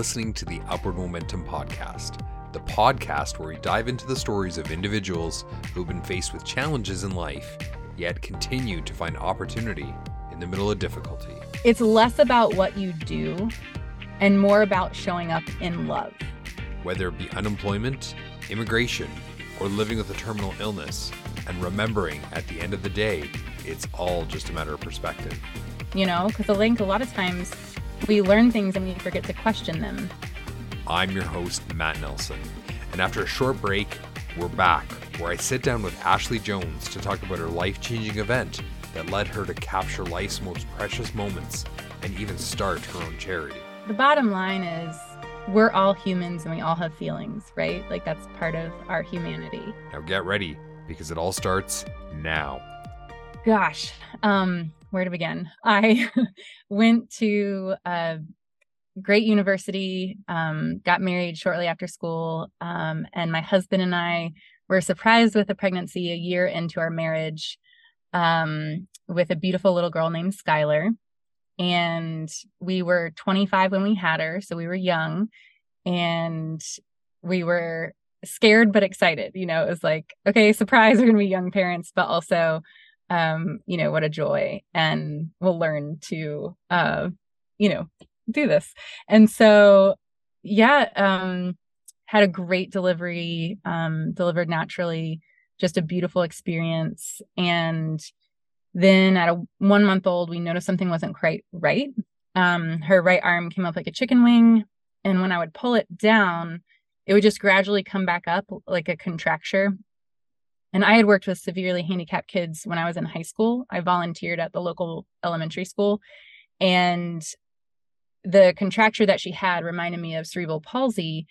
listening to the Upward Momentum Podcast, the podcast where we dive into the stories of individuals who've been faced with challenges in life, yet continue to find opportunity in the middle of difficulty. It's less about what you do and more about showing up in love. Whether it be unemployment, immigration, or living with a terminal illness, and remembering at the end of the day, it's all just a matter of perspective. You know, because I think a lot of times we learn things and we forget to question them. I'm your host, Matt Nelson, and after a short break, we're back where I sit down with Ashley Jones to talk about her life changing event that led her to capture life's most precious moments and even start her own charity. The bottom line is we're all humans and we all have feelings, right? Like that's part of our humanity. Now get ready because it all starts now. Gosh, um, where to begin? I went to a great university, um, got married shortly after school, um, and my husband and I were surprised with a pregnancy a year into our marriage um, with a beautiful little girl named Skylar. And we were 25 when we had her, so we were young, and we were scared but excited. You know, it was like, okay, surprise, we're gonna be young parents, but also um, you know, what a joy. And we'll learn to uh, you know, do this. And so yeah, um, had a great delivery, um, delivered naturally, just a beautiful experience. And then at a one month old, we noticed something wasn't quite right. Um, her right arm came up like a chicken wing. And when I would pull it down, it would just gradually come back up like a contracture. And I had worked with severely handicapped kids when I was in high school. I volunteered at the local elementary school. And the contracture that she had reminded me of cerebral palsy,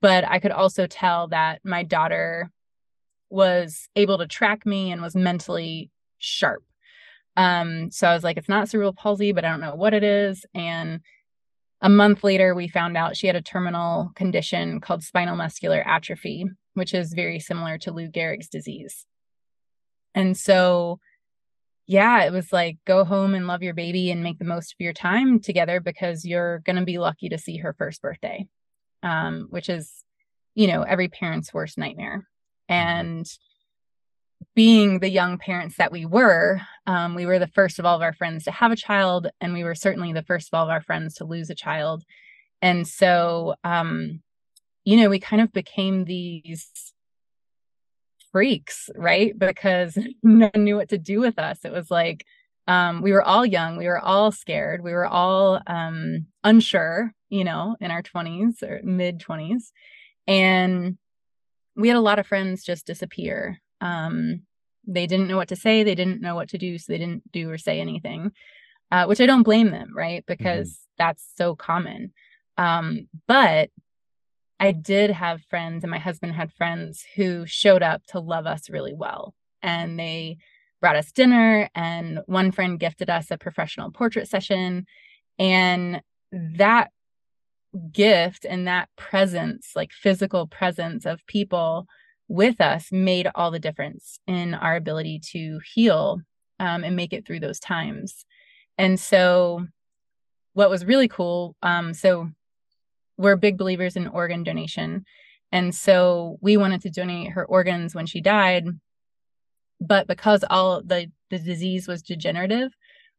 but I could also tell that my daughter was able to track me and was mentally sharp. Um, so I was like, it's not cerebral palsy, but I don't know what it is. And a month later, we found out she had a terminal condition called spinal muscular atrophy, which is very similar to Lou Gehrig's disease. And so, yeah, it was like go home and love your baby and make the most of your time together because you're going to be lucky to see her first birthday, um, which is, you know, every parent's worst nightmare. Mm-hmm. And being the young parents that we were, um, we were the first of all of our friends to have a child, and we were certainly the first of all of our friends to lose a child. And so, um, you know, we kind of became these freaks, right? Because no one knew what to do with us. It was like um, we were all young, we were all scared, we were all um, unsure, you know, in our 20s or mid 20s. And we had a lot of friends just disappear um, they didn't know what to say, they didn't know what to do, so they didn't do or say anything, uh, which I don't blame them, right? Because mm-hmm. that's so common. Um, but I did have friends, and my husband had friends who showed up to love us really well. And they brought us dinner, and one friend gifted us a professional portrait session. And that gift and that presence, like physical presence of people, with us made all the difference in our ability to heal um, and make it through those times. And so, what was really cool, um, so we're big believers in organ donation. And so, we wanted to donate her organs when she died. But because all the, the disease was degenerative,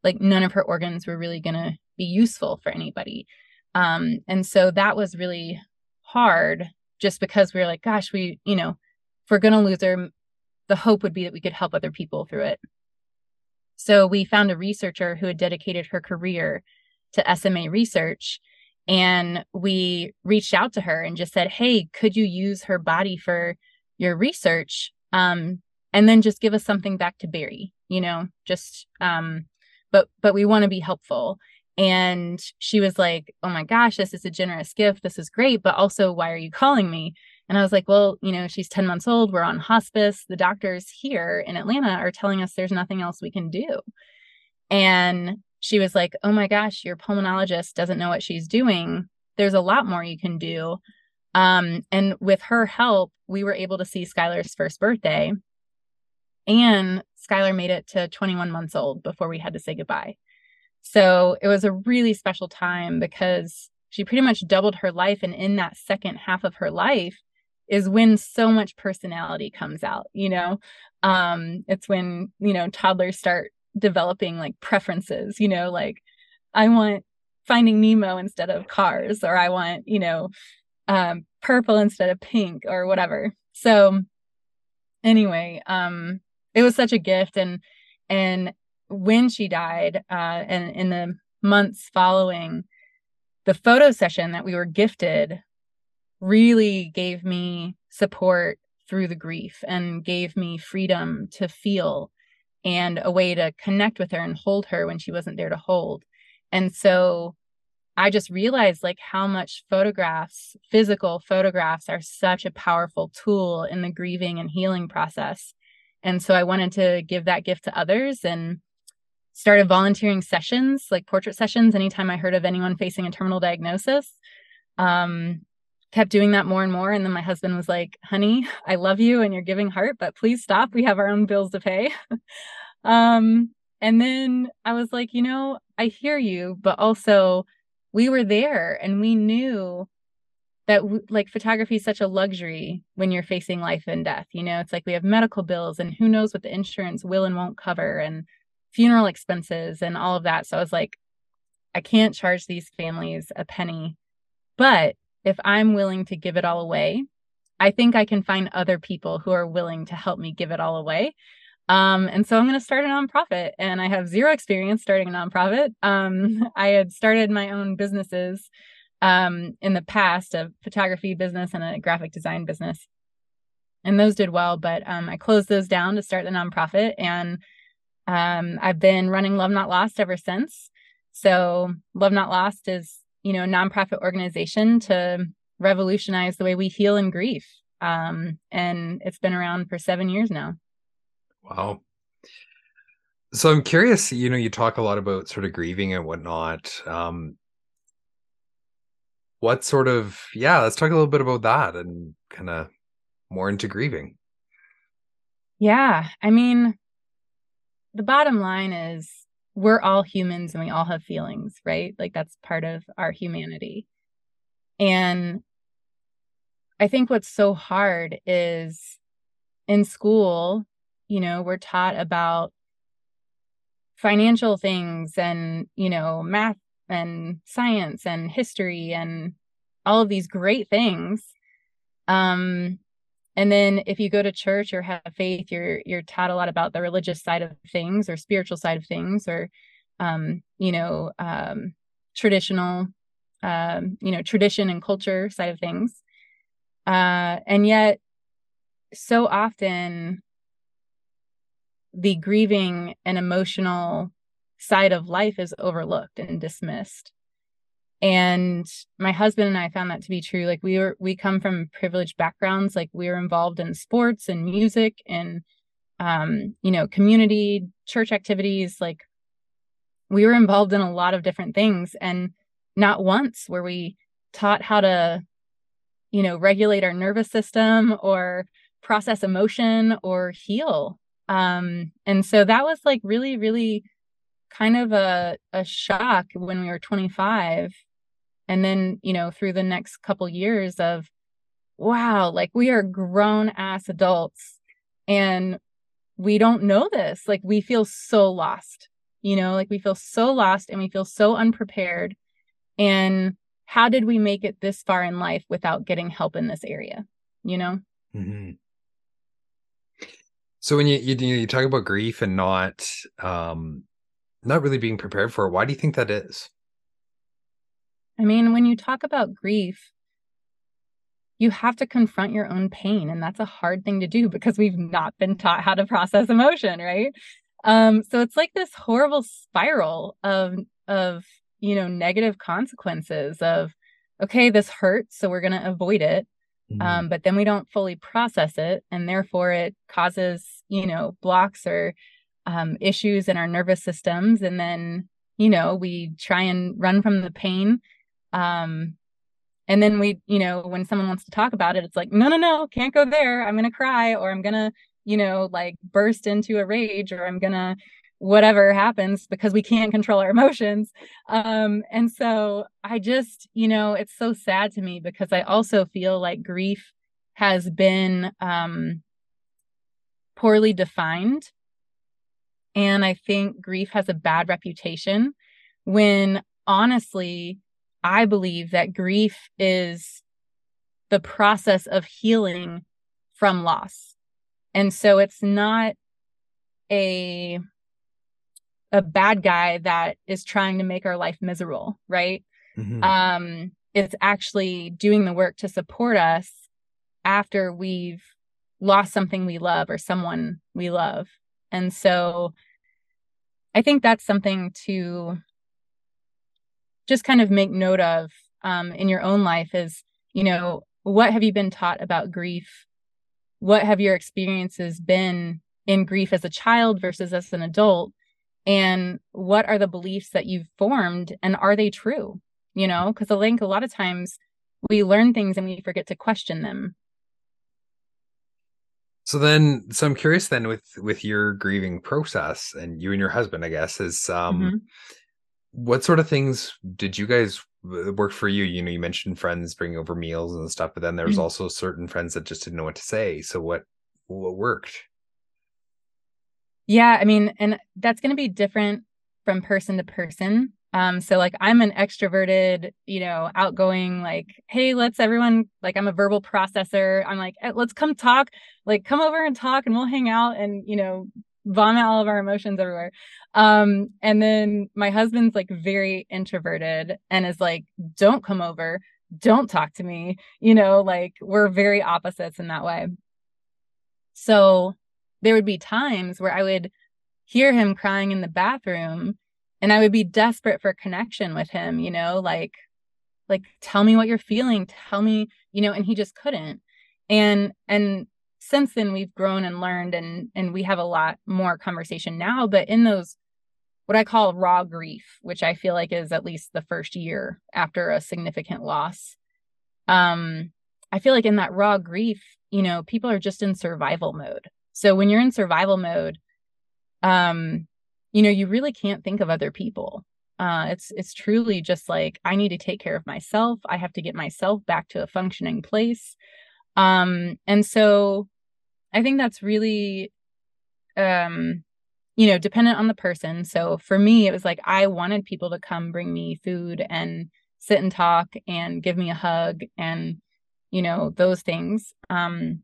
like none of her organs were really going to be useful for anybody. Um, and so that was really hard just because we were like, gosh, we, you know, if we're going to lose her, the hope would be that we could help other people through it. So we found a researcher who had dedicated her career to SMA research. And we reached out to her and just said, Hey, could you use her body for your research? Um, and then just give us something back to bury, you know, just, um, but, but we want to be helpful. And she was like, Oh my gosh, this is a generous gift. This is great. But also, why are you calling me? And I was like, well, you know, she's 10 months old. We're on hospice. The doctors here in Atlanta are telling us there's nothing else we can do. And she was like, oh my gosh, your pulmonologist doesn't know what she's doing. There's a lot more you can do. Um, and with her help, we were able to see Skylar's first birthday. And Skylar made it to 21 months old before we had to say goodbye. So it was a really special time because she pretty much doubled her life and in that second half of her life is when so much personality comes out you know um it's when you know toddlers start developing like preferences you know like i want finding nemo instead of cars or i want you know um purple instead of pink or whatever. So anyway um it was such a gift and and when she died uh and in the months following the photo session that we were gifted really gave me support through the grief and gave me freedom to feel and a way to connect with her and hold her when she wasn't there to hold. And so I just realized like how much photographs, physical photographs are such a powerful tool in the grieving and healing process. And so I wanted to give that gift to others and started volunteering sessions, like portrait sessions, anytime I heard of anyone facing a terminal diagnosis. Um, kept doing that more and more. And then my husband was like, honey, I love you and you're giving heart, but please stop. We have our own bills to pay. um, and then I was like, you know, I hear you, but also we were there and we knew that like photography is such a luxury when you're facing life and death. You know, it's like we have medical bills and who knows what the insurance will and won't cover and funeral expenses and all of that. So I was like, I can't charge these families a penny. But if I'm willing to give it all away, I think I can find other people who are willing to help me give it all away. Um, and so I'm going to start a nonprofit, and I have zero experience starting a nonprofit. Um, I had started my own businesses um, in the past, a photography business and a graphic design business, and those did well. But um, I closed those down to start the nonprofit, and um, I've been running Love Not Lost ever since. So Love Not Lost is you know, nonprofit organization to revolutionize the way we heal and grief. Um, and it's been around for seven years now. Wow. So I'm curious, you know, you talk a lot about sort of grieving and whatnot. Um, what sort of, yeah, let's talk a little bit about that and kind of more into grieving. Yeah. I mean, the bottom line is we're all humans and we all have feelings, right? Like that's part of our humanity. And I think what's so hard is in school, you know, we're taught about financial things and, you know, math and science and history and all of these great things. Um, and then if you go to church or have faith you're you're taught a lot about the religious side of things or spiritual side of things or um, you know um, traditional um, you know tradition and culture side of things. Uh, and yet so often the grieving and emotional side of life is overlooked and dismissed and my husband and i found that to be true. Like we were we come from privileged backgrounds. Like we were involved in sports and music and um you know community church activities. Like we were involved in a lot of different things. And not once were we taught how to you know regulate our nervous system or process emotion or heal. Um and so that was like really really kind of a a shock when we were 25 and then you know through the next couple years of wow like we are grown ass adults and we don't know this. Like we feel so lost you know like we feel so lost and we feel so unprepared. And how did we make it this far in life without getting help in this area you know? Mm-hmm. so when you, you you talk about grief and not um not really being prepared for it why do you think that is I mean, when you talk about grief, you have to confront your own pain. And that's a hard thing to do because we've not been taught how to process emotion, right? Um, so it's like this horrible spiral of of you know negative consequences of okay, this hurts, so we're gonna avoid it. Mm-hmm. Um, but then we don't fully process it, and therefore it causes, you know, blocks or um, issues in our nervous systems. And then, you know, we try and run from the pain um, and then we, you know, when someone wants to talk about it, it's like, no, no, no, can't go there. I'm going to cry or I'm going to, you know, like burst into a rage or I'm going to, whatever happens because we can't control our emotions. Um, and so I just, you know, it's so sad to me because I also feel like grief has been um, poorly defined. And I think grief has a bad reputation when honestly, I believe that grief is the process of healing from loss. And so it's not a a bad guy that is trying to make our life miserable, right? Mm-hmm. Um it's actually doing the work to support us after we've lost something we love or someone we love. And so I think that's something to just kind of make note of um, in your own life is, you know, what have you been taught about grief? What have your experiences been in grief as a child versus as an adult? And what are the beliefs that you've formed and are they true? You know, because I think a lot of times we learn things and we forget to question them. So then, so I'm curious then with with your grieving process and you and your husband, I guess, is um, mm-hmm. What sort of things did you guys work for you? You know, you mentioned friends bringing over meals and stuff, but then there's mm-hmm. also certain friends that just didn't know what to say. So what what worked? Yeah, I mean, and that's going to be different from person to person. Um, so like I'm an extroverted, you know, outgoing, like, hey, let's everyone like I'm a verbal processor. I'm like, eh, let's come talk, like come over and talk and we'll hang out and, you know, vomit all of our emotions everywhere. Um, and then my husband's like very introverted and is like, don't come over, don't talk to me, you know, like we're very opposites in that way. So there would be times where I would hear him crying in the bathroom and I would be desperate for connection with him, you know, like like tell me what you're feeling, tell me, you know, and he just couldn't. And and since then we've grown and learned and and we have a lot more conversation now, but in those what I call raw grief, which I feel like is at least the first year after a significant loss. Um I feel like in that raw grief, you know, people are just in survival mode. So when you're in survival mode, um you know you really can't think of other people uh it's it's truly just like i need to take care of myself i have to get myself back to a functioning place um and so i think that's really um you know dependent on the person. So for me it was like i wanted people to come bring me food and sit and talk and give me a hug and you know those things. Um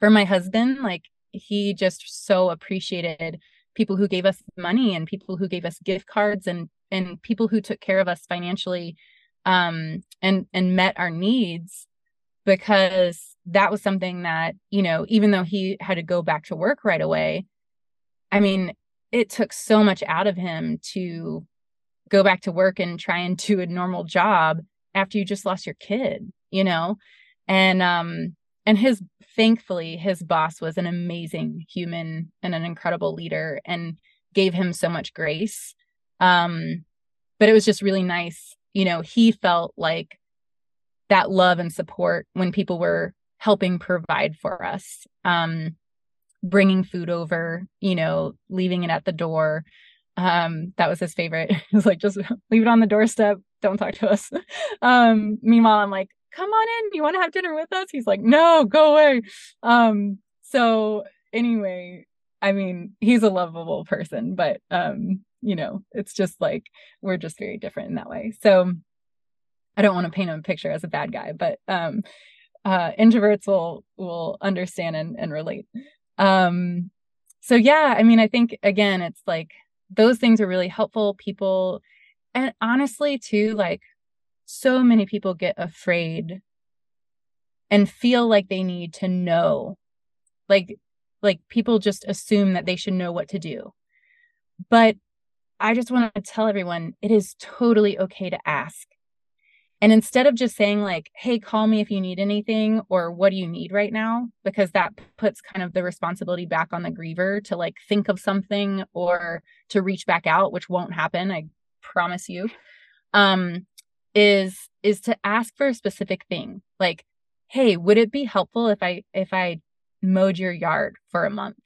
for my husband like he just so appreciated people who gave us money and people who gave us gift cards and and people who took care of us financially um and and met our needs because that was something that you know even though he had to go back to work right away i mean it took so much out of him to go back to work and try and do a normal job after you just lost your kid you know? And um and his thankfully his boss was an amazing human and an incredible leader and gave him so much grace. Um but it was just really nice you know he felt like that love and support when people were helping provide for us um bringing food over you know leaving it at the door um that was his favorite it was like just leave it on the doorstep don't talk to us um meanwhile i'm like come on in. You want to have dinner with us? He's like, no, go away. Um, so anyway, I mean, he's a lovable person, but um, you know, it's just like we're just very different in that way. So I don't want to paint him a picture as a bad guy, but um uh introverts will will understand and, and relate. Um so yeah, I mean, I think again, it's like those things are really helpful. People and honestly too, like so many people get afraid and feel like they need to know like like people just assume that they should know what to do but i just want to tell everyone it is totally okay to ask and instead of just saying like hey call me if you need anything or what do you need right now because that puts kind of the responsibility back on the griever to like think of something or to reach back out which won't happen i promise you um is is to ask for a specific thing like hey would it be helpful if i if i mowed your yard for a month?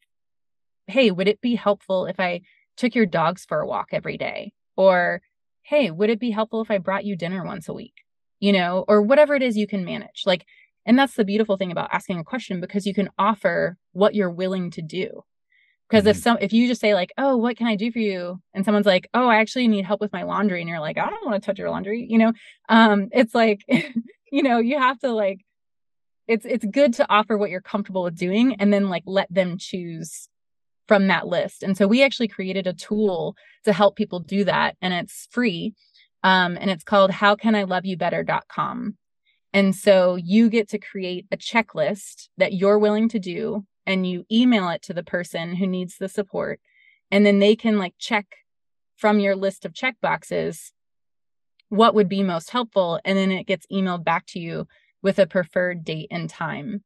Hey would it be helpful if i took your dogs for a walk every day? Or hey would it be helpful if i brought you dinner once a week you know or whatever it is you can manage like and that's the beautiful thing about asking a question because you can offer what you're willing to do. Because mm-hmm. if some if you just say like oh what can i do for you? and someone's like oh i actually need help with my laundry and you're like i don't want to touch your laundry you know um it's like you know you have to like it's it's good to offer what you're comfortable with doing and then like let them choose from that list. And so we actually created a tool to help people do that and it's free um, and it's called how can i love you better.com and so you get to create a checklist that you're willing to do and you email it to the person who needs the support. And then they can like check from your list of check boxes what would be most helpful and then it gets emailed back to you with a preferred date and time.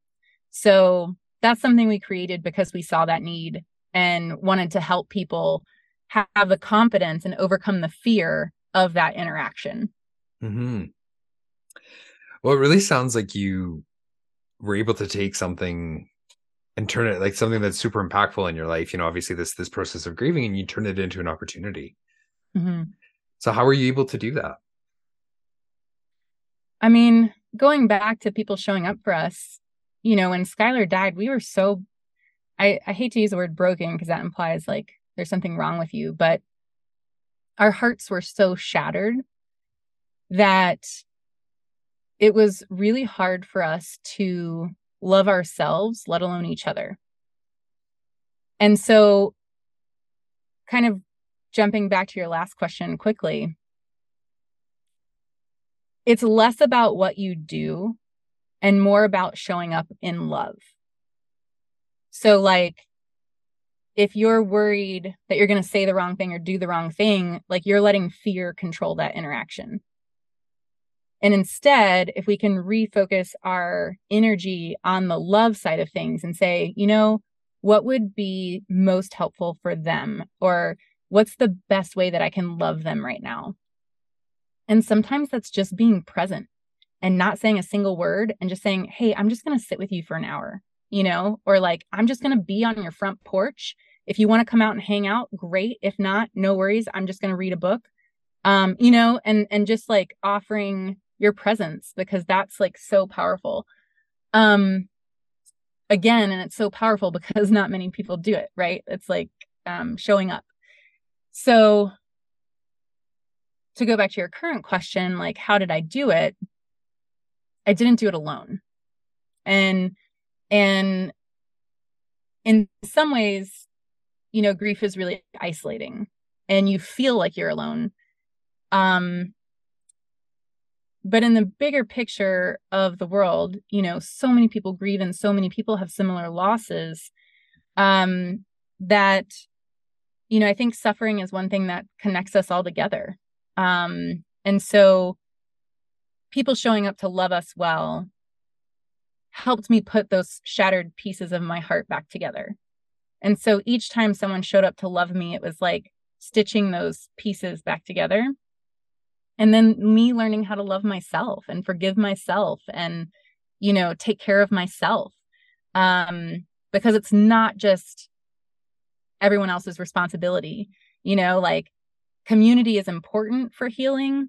So that's something we created because we saw that need and wanted to help people have the confidence and overcome the fear of that interaction mm-hmm. well it really sounds like you were able to take something and turn it like something that's super impactful in your life you know obviously this this process of grieving and you turn it into an opportunity mm-hmm. so how were you able to do that i mean going back to people showing up for us you know when skylar died we were so i i hate to use the word broken because that implies like there's something wrong with you but our hearts were so shattered that it was really hard for us to love ourselves, let alone each other. And so, kind of jumping back to your last question quickly, it's less about what you do and more about showing up in love. So, like, if you're worried that you're going to say the wrong thing or do the wrong thing, like you're letting fear control that interaction. And instead, if we can refocus our energy on the love side of things and say, you know, what would be most helpful for them? Or what's the best way that I can love them right now? And sometimes that's just being present and not saying a single word and just saying, hey, I'm just going to sit with you for an hour, you know, or like, I'm just going to be on your front porch. If you want to come out and hang out, great. If not, no worries. I'm just going to read a book. Um, you know, and and just like offering your presence because that's like so powerful um again and it's so powerful because not many people do it right it's like um showing up so to go back to your current question like how did i do it i didn't do it alone and and in some ways you know grief is really isolating and you feel like you're alone. Um but in the bigger picture of the world you know so many people grieve and so many people have similar losses um that you know i think suffering is one thing that connects us all together. Um and so people showing up to love us well helped me put those shattered pieces of my heart back together. And so each time someone showed up to love me it was like stitching those pieces back together. And then me learning how to love myself and forgive myself and you know take care of myself. Um because it's not just everyone else's responsibility you know like community is important for healing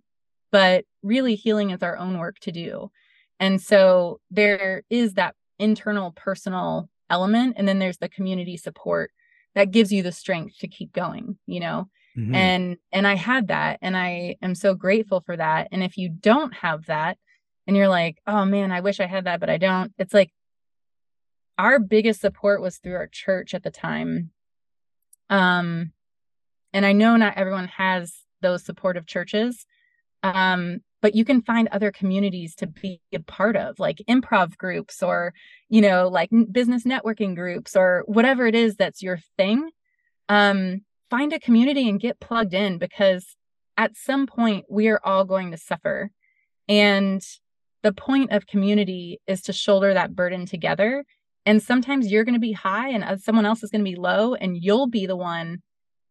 but really healing is our own work to do and so there is that internal personal element and then there's the community support that gives you the strength to keep going you know Mm-hmm. And and I had that and I am so grateful for that. And if you don't have that and you're like, "Oh man, I wish I had that, but I don't." It's like our biggest support was through our church at the time. Um and I know not everyone has those supportive churches. Um but you can find other communities to be a part of like improv groups or you know like business networking groups or whatever it is that's your thing um find a community and get plugged in because at some point we are all going to suffer. And the point of community is to shoulder that burden together. And sometimes you're going to be high and someone else is going to be low, and you'll be the one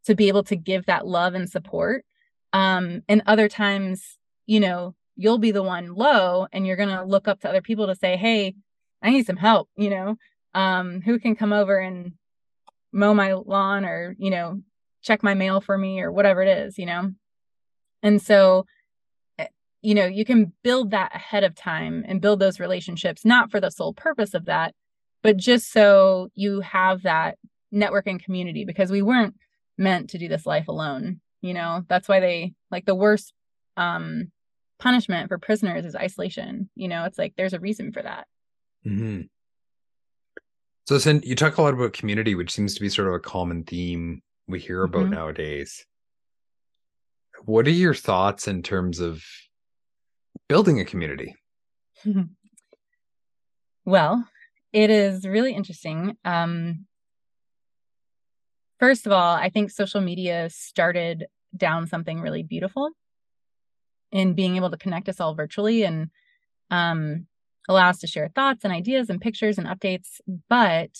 to be able to give that love and support. Um, and other times, you know, you'll be the one low and you're going to look up to other people to say, Hey, I need some help, you know, um, who can come over and mow my lawn or, you know, check my mail for me or whatever it is, you know? And so, eh, you know, you can build that ahead of time and build those relationships, not for the sole purpose of that, but just so you have that network and community because we weren't meant to do this life alone. You know, that's why they like the worst um punishment for prisoners is isolation. You know, it's like there's a reason for that. Mm-hmm. So, then you talk a lot about community, which seems to be sort of a common theme we hear about mm-hmm. nowadays. What are your thoughts in terms of building a community? well, it is really interesting. Um, first of all, I think social media started down something really beautiful in being able to connect us all virtually and um, allow us to share thoughts and ideas and pictures and updates. But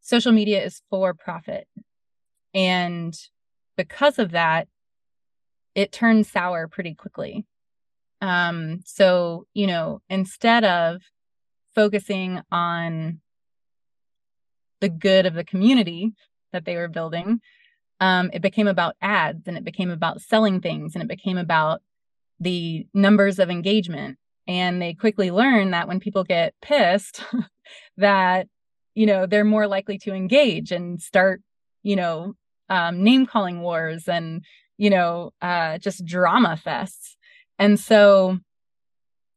social media is for profit. And because of that, it turns sour pretty quickly. Um, so, you know, instead of focusing on the good of the community that they were building, um, it became about ads and it became about selling things and it became about the numbers of engagement. And they quickly learn that when people get pissed, that, you know, they're more likely to engage and start, you know, um, name calling wars and, you know, uh, just drama fests. And so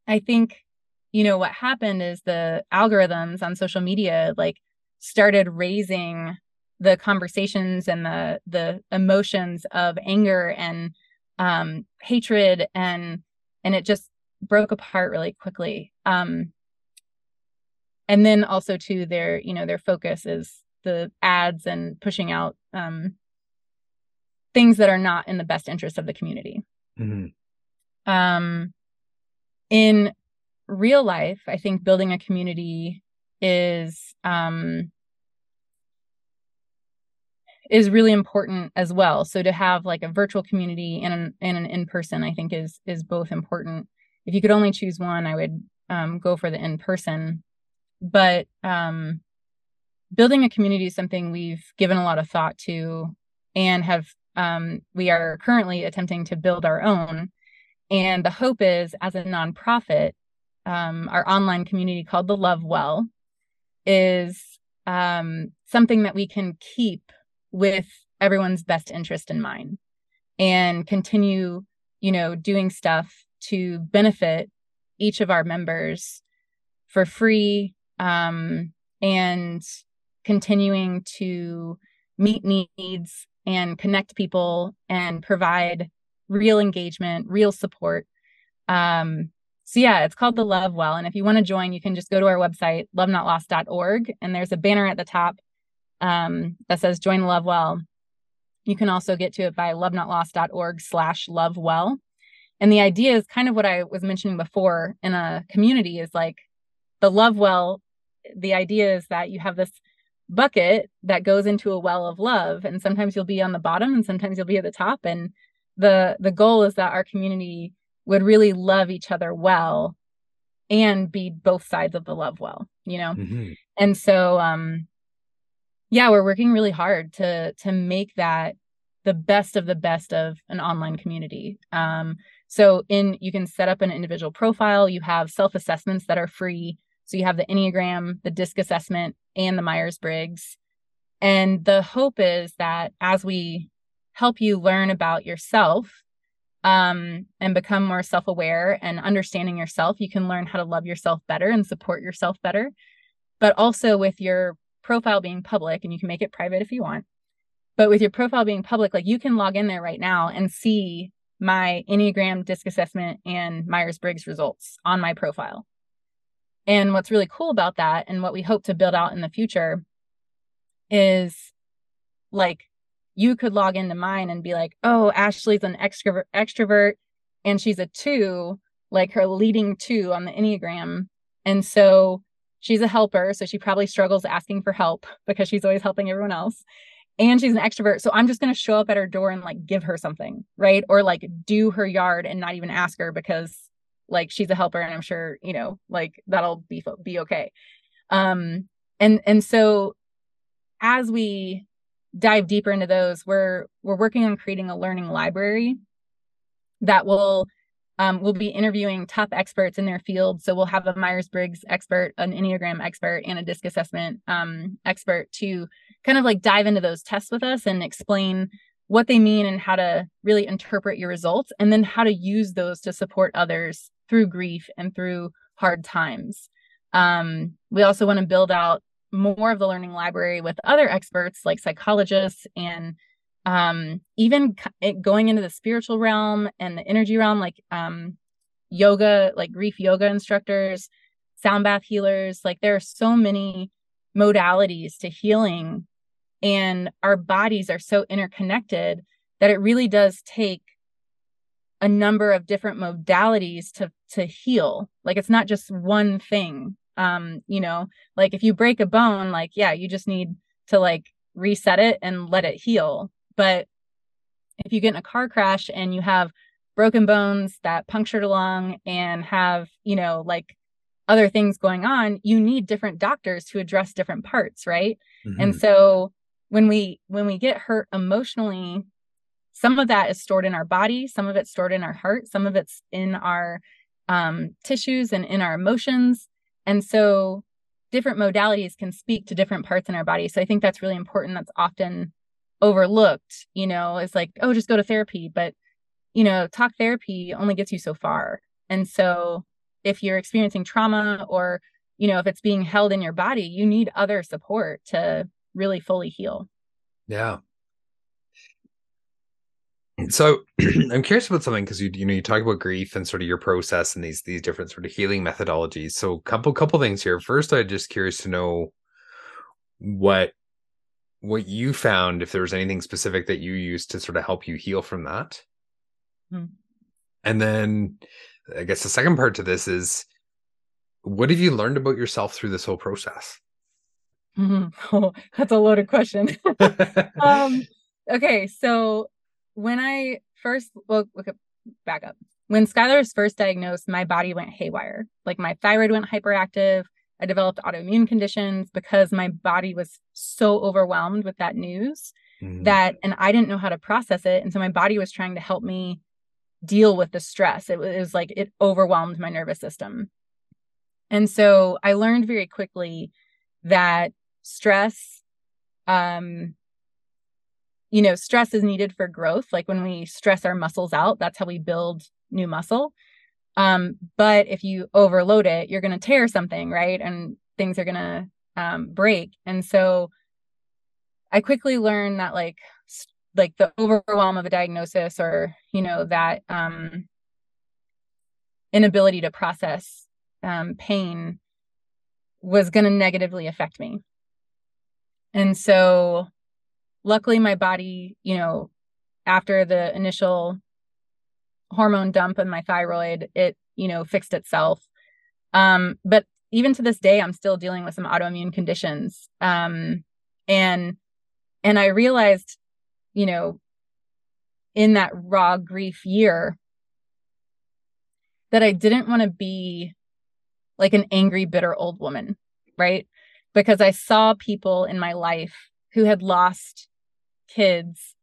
I think, you know, what happened is the algorithms on social media like started raising the conversations and the the emotions of anger and um, hatred and and it just broke apart really quickly um, and then also too, their you know their focus is the ads and pushing out um, things that are not in the best interest of the community mm-hmm. um, in real life i think building a community is um, is really important as well. So to have like a virtual community and an and an in person, I think is is both important. If you could only choose one, I would um, go for the in person. But um, building a community is something we've given a lot of thought to, and have um, we are currently attempting to build our own. And the hope is, as a nonprofit, um, our online community called the Love Well is um, something that we can keep with everyone's best interest in mind and continue, you know, doing stuff to benefit each of our members for free um, and continuing to meet needs and connect people and provide real engagement, real support. Um, so yeah, it's called the Love Well. And if you want to join, you can just go to our website, lovenotlost.org, and there's a banner at the top um, that says join love well you can also get to it by lovenotlost.org slash love well and the idea is kind of what i was mentioning before in a community is like the love well the idea is that you have this bucket that goes into a well of love and sometimes you'll be on the bottom and sometimes you'll be at the top. And the the goal is that our community would really love each other well and be both sides of the love well you know? Mm-hmm. and so um yeah, we're working really hard to to make that the best of the best of an online community. Um, so in you can set up an individual profile. You have self assessments that are free. So you have the Enneagram, the DISC assessment, and the Myers Briggs. And the hope is that as we help you learn about yourself um, and become more self aware and understanding yourself, you can learn how to love yourself better and support yourself better. But also with your profile being public and you can make it private if you want. But with your profile being public, like you can log in there right now and see my Enneagram disc assessment and Myers Briggs results on my profile. And what's really cool about that and what we hope to build out in the future is like you could log into mine and be like, oh, Ashley's an extrovert, extrovert and she's a two, like her leading two on the Enneagram. And so she's a helper, so she probably struggles asking for help because she's always helping everyone else. And she's an extrovert, so I'm just going to show up at her door and like give her something, right? Or like do her yard and not even ask her because like she's a helper and I'm sure, you know, like that'll be be okay. Um and and so as we dive deeper into those, we're we're working on creating a learning library that will um, we'll be interviewing top experts in their field. So we'll have a Myers Briggs expert, an Enneagram expert, and a DISC assessment um, expert to kind of like dive into those tests with us and explain what they mean and how to really interpret your results, and then how to use those to support others through grief and through hard times. Um, we also want to build out more of the learning library with other experts like psychologists and um, even going into the spiritual realm and the energy realm, like um, yoga, like grief yoga instructors, sound bath healers. Like there are so many modalities to healing, and our bodies are so interconnected that it really does take a number of different modalities to to heal. Like it's not just one thing. Um, you know, like if you break a bone, like yeah, you just need to like reset it and let it heal but if you get in a car crash and you have broken bones that punctured a lung and have, you know, like other things going on, you need different doctors to address different parts, right? Mm-hmm. And so when we when we get hurt emotionally, some of that is stored in our body, some of it's stored in our heart, some of it's in our um, tissues and in our emotions. And so different modalities can speak to different parts in our body. So I think that's really important. That's often overlooked, you know, it's like, oh, just go to therapy. But, you know, talk therapy only gets you so far. And so if you're experiencing trauma or, you know, if it's being held in your body, you need other support to really fully heal. Yeah. So I'm curious about something because you you know you talk about grief and sort of your process and these these different sort of healing methodologies. So couple couple things here. First, I'm just curious to know what what you found if there was anything specific that you used to sort of help you heal from that? Hmm. and then i guess the second part to this is what have you learned about yourself through this whole process? Mm-hmm. oh, that's a loaded question. Um, okay so when i first well look back up. When skylar was first diagnosed my body went haywire. Like my thyroid went hyperactive I developed autoimmune conditions because my body was so overwhelmed with that news mm. that, and I didn't know how to process it. And so my body was trying to help me deal with the stress. It was, it was like it overwhelmed my nervous system. And so I learned very quickly that stress, um, you know, stress is needed for growth. Like when we stress our muscles out, that's how we build new muscle. Um, but if you overload it, you're going to tear something, right? And things are going to um, break. And so I quickly learned that like like the overwhelm of a diagnosis or you know that um, inability to process um, pain was going to negatively affect me. And so luckily my body, you know, after the initial hormone dump in my thyroid, it, you know, fixed itself. Um, but even to this day, I'm still dealing with some autoimmune conditions. Um, and and I realized, you know, in that raw grief year that I didn't want to be like an angry, bitter old woman, right? Because I saw people in my life who had lost kids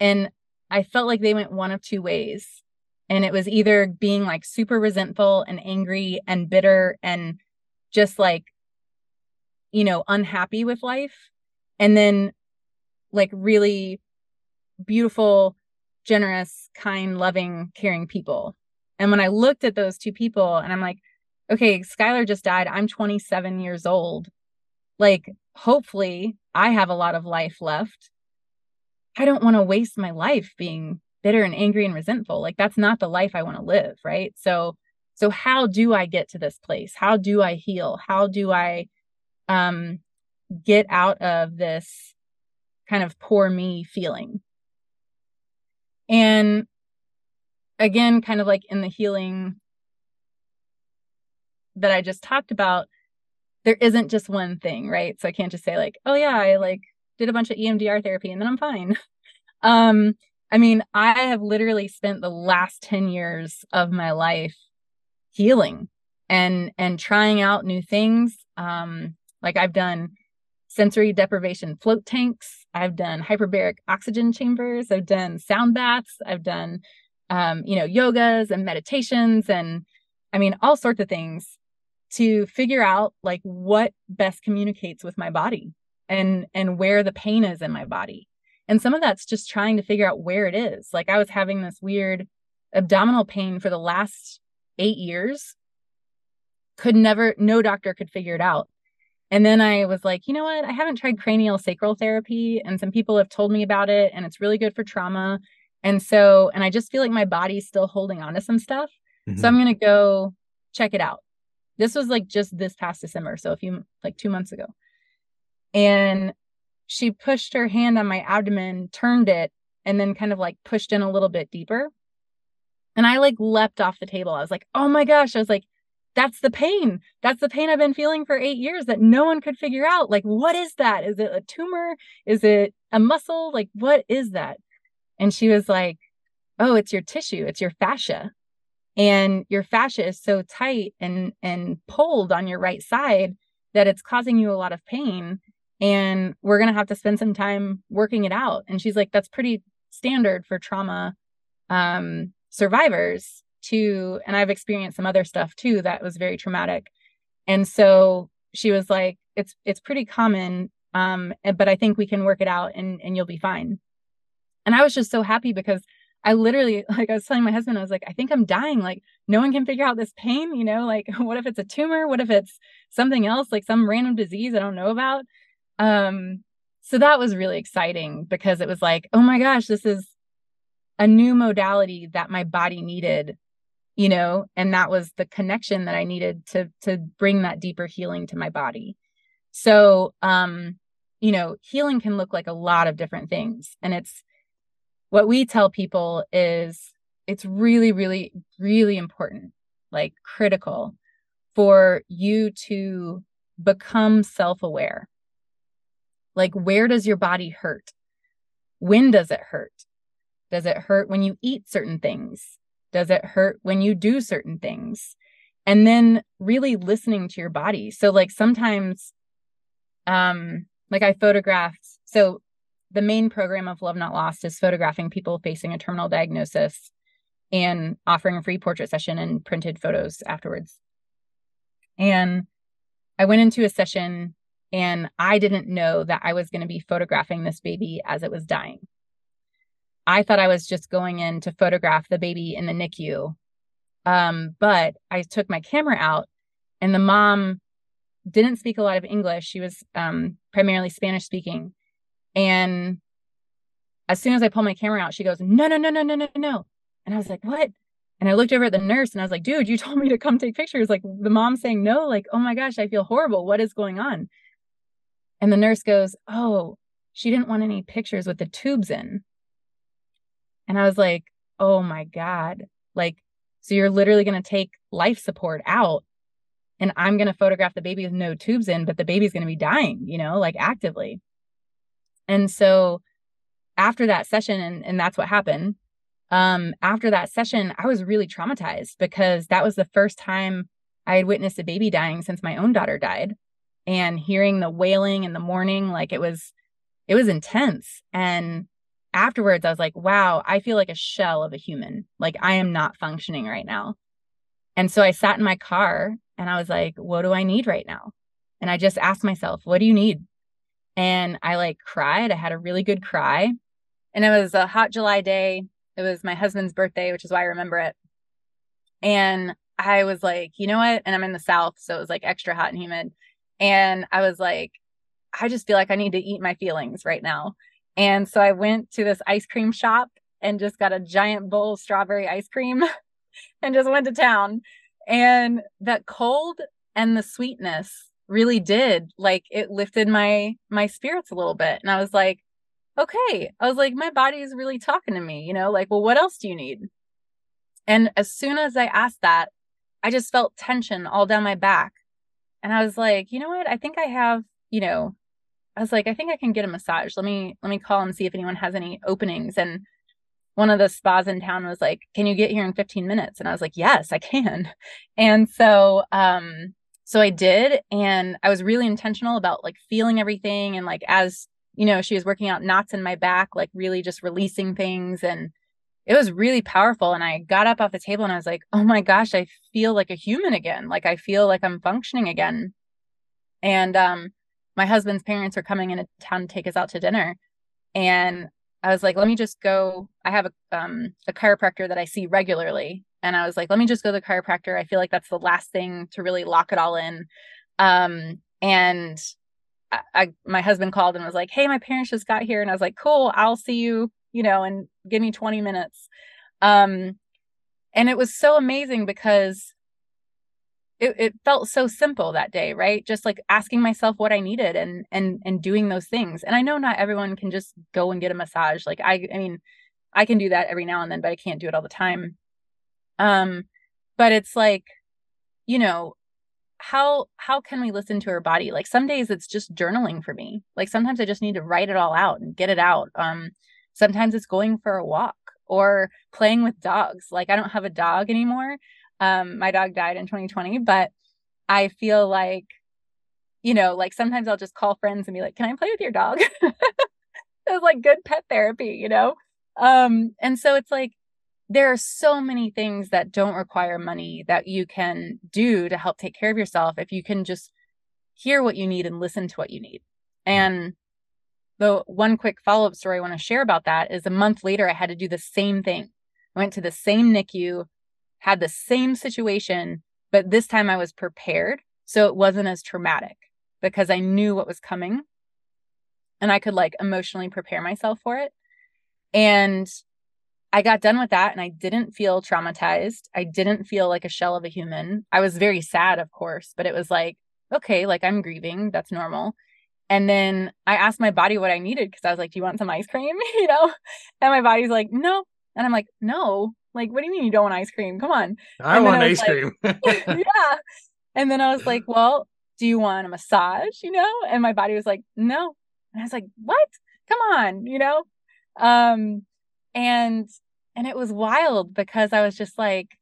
and I felt like they went one of two ways. And it was either being like super resentful and angry and bitter and just like, you know, unhappy with life. And then like really beautiful, generous, kind, loving, caring people. And when I looked at those two people and I'm like, okay, Skylar just died. I'm 27 years old. Like, hopefully, I have a lot of life left. I don't want to waste my life being bitter and angry and resentful. Like that's not the life I want to live, right? So so how do I get to this place? How do I heal? How do I um get out of this kind of poor me feeling? And again, kind of like in the healing that I just talked about, there isn't just one thing, right? So I can't just say like, oh yeah, I like did a bunch of EMDR therapy and then I'm fine. um, I mean, I have literally spent the last 10 years of my life healing and and trying out new things. Um, like I've done sensory deprivation float tanks. I've done hyperbaric oxygen chambers. I've done sound baths. I've done, um, you know, yogas and meditations and I mean, all sorts of things to figure out like what best communicates with my body and and where the pain is in my body. And some of that's just trying to figure out where it is. Like I was having this weird abdominal pain for the last 8 years. Could never no doctor could figure it out. And then I was like, you know what? I haven't tried cranial sacral therapy, and some people have told me about it, and it's really good for trauma. And so, and I just feel like my body's still holding on to some stuff. Mm-hmm. So I'm going to go check it out. This was like just this past December. So a few, like two months ago. And she pushed her hand on my abdomen, turned it, and then kind of like pushed in a little bit deeper. And I like leapt off the table. I was like, oh my gosh. I was like, that's the pain. That's the pain I've been feeling for eight years that no one could figure out. Like, what is that? Is it a tumor? Is it a muscle? Like, what is that? And she was like, oh, it's your tissue, it's your fascia. And your fascia is so tight and and pulled on your right side that it's causing you a lot of pain. And we're gonna have to spend some time working it out. And she's like, that's pretty standard for trauma um, survivors to and I've experienced some other stuff too that was very traumatic. And so she was like, it's it's pretty common. Um, but I think we can work it out and and you'll be fine. And I was just so happy because I literally like I was telling my husband, I was like, I think I'm dying. Like no one can figure out this pain, you know, like what if it's a tumor? What if it's something else, like some random disease I don't know about? Um, so that was really exciting because it was like, oh my gosh, this is a new modality that my body needed you know and that was the connection that i needed to to bring that deeper healing to my body. So um you know healing can look like a lot of different things. And it's what we tell people is it's really really really important like critical for you to become self-aware like where does your body hurt when does it hurt does it hurt when you eat certain things does it hurt when you do certain things? And then really listening to your body. So like sometimes um like I photographed so the main program of Love Not Lost is photographing people facing a terminal diagnosis and offering a free portrait session and printed photos afterwards. And I went into a session and I didn't know that I was going to be photographing this baby as it was dying. I thought I was just going in to photograph the baby in the NICU. Um, but I took my camera out and the mom didn't speak a lot of English. She was um, primarily Spanish speaking. And as soon as I pull my camera out, she goes, No, no, no, no, no, no, no. And I was like, What? And I looked over at the nurse and I was like, Dude, you told me to come take pictures. Like the mom saying no, like, Oh my gosh, I feel horrible. What is going on? And the nurse goes, Oh, she didn't want any pictures with the tubes in. And I was like, oh my God. Like, so you're literally going to take life support out and I'm going to photograph the baby with no tubes in, but the baby's going to be dying, you know, like actively. And so after that session, and, and that's what happened. Um, after that session, I was really traumatized because that was the first time I had witnessed a baby dying since my own daughter died. And hearing the wailing in the morning, like it was, it was intense. And afterwards, I was like, wow, I feel like a shell of a human. Like I am not functioning right now. And so I sat in my car and I was like, what do I need right now? And I just asked myself, what do you need? And I like cried. I had a really good cry. And it was a hot July day. It was my husband's birthday, which is why I remember it. And I was like, you know what? And I'm in the South. So it was like extra hot and humid. And I was like, I just feel like I need to eat my feelings right now. And so I went to this ice cream shop and just got a giant bowl of strawberry ice cream and just went to town. And that cold and the sweetness really did like it lifted my my spirits a little bit. And I was like, okay. I was like, my body is really talking to me, you know, like, well, what else do you need? And as soon as I asked that, I just felt tension all down my back. And I was like, you know what? I think I have, you know, I was like, I think I can get a massage. Let me let me call and see if anyone has any openings. And one of the spas in town was like, Can you get here in 15 minutes? And I was like, Yes, I can. And so um so I did. And I was really intentional about like feeling everything. And like, as you know, she was working out knots in my back, like really just releasing things. And it was really powerful. And I got up off the table and I was like, oh my gosh, I feel like a human again. Like I feel like I'm functioning again. And um, my husband's parents were coming into town to take us out to dinner. And I was like, let me just go. I have a um a chiropractor that I see regularly. And I was like, let me just go to the chiropractor. I feel like that's the last thing to really lock it all in. Um, and I, I my husband called and was like, Hey, my parents just got here. And I was like, Cool, I'll see you, you know, and give me 20 minutes. Um, and it was so amazing because it, it felt so simple that day right? Just like asking myself what i needed and and and doing those things. And i know not everyone can just go and get a massage. Like i i mean i can do that every now and then but i can't do it all the time. Um but it's like you know how how can we listen to our body? Like some days it's just journaling for me. Like sometimes i just need to write it all out and get it out. Um sometimes it's going for a walk or playing with dogs like i don't have a dog anymore um, my dog died in 2020, but I feel like, you know, like sometimes I'll just call friends and be like, "Can I play with your dog?" it's like good pet therapy, you know. Um, and so it's like there are so many things that don't require money that you can do to help take care of yourself if you can just hear what you need and listen to what you need. And the one quick follow up story I want to share about that is a month later, I had to do the same thing. I went to the same NICU, had the same situation, but this time I was prepared. So it wasn't as traumatic because I knew what was coming and I could like emotionally prepare myself for it. And I got done with that and I didn't feel traumatized. I didn't feel like a shell of a human. I was very sad, of course, but it was like, okay, like I'm grieving. That's normal. And then I asked my body what I needed because I was like, do you want some ice cream? you know? And my body's like, no. And I'm like, no, like, what do you mean you don't want ice cream? Come on. I want I ice like, cream. yeah. And then I was like, well, do you want a massage? You know? And my body was like, no. And I was like, what? Come on, you know? Um, and and it was wild because I was just like,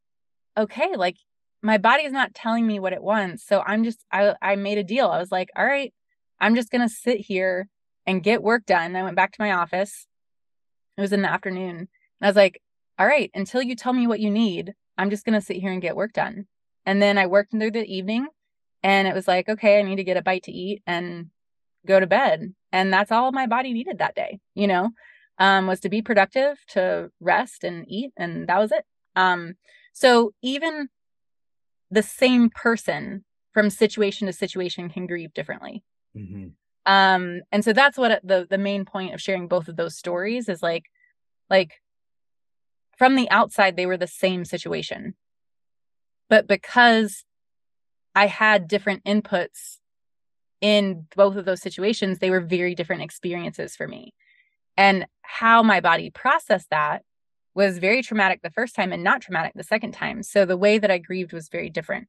okay, like my body is not telling me what it wants. So I'm just I I made a deal. I was like, all right, I'm just gonna sit here and get work done. I went back to my office. It was in the afternoon. And I was like, all right, until you tell me what you need, I'm just going to sit here and get work done. And then I worked through the evening and it was like, okay, I need to get a bite to eat and go to bed. And that's all my body needed that day, you know, um, was to be productive, to rest and eat. And that was it. Um, so even the same person from situation to situation can grieve differently. Mm-hmm. Um, and so that's what the the main point of sharing both of those stories is like, like from the outside, they were the same situation. But because I had different inputs in both of those situations, they were very different experiences for me. And how my body processed that was very traumatic the first time and not traumatic the second time. So the way that I grieved was very different.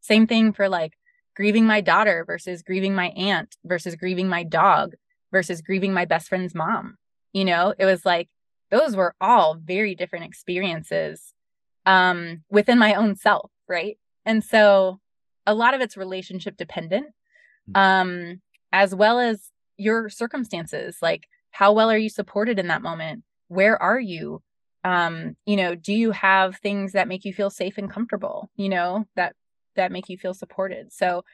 Same thing for like grieving my daughter versus grieving my aunt versus grieving my dog versus grieving my best friend's mom. You know, it was like those were all very different experiences um, within my own self, right? And so a lot of it's relationship dependent, hmm. um, as well as your circumstances. Like, how well are you supported in that moment? Where are you? Um, you know, do you have things that make you feel safe and comfortable? You know, that that make you feel supported. So,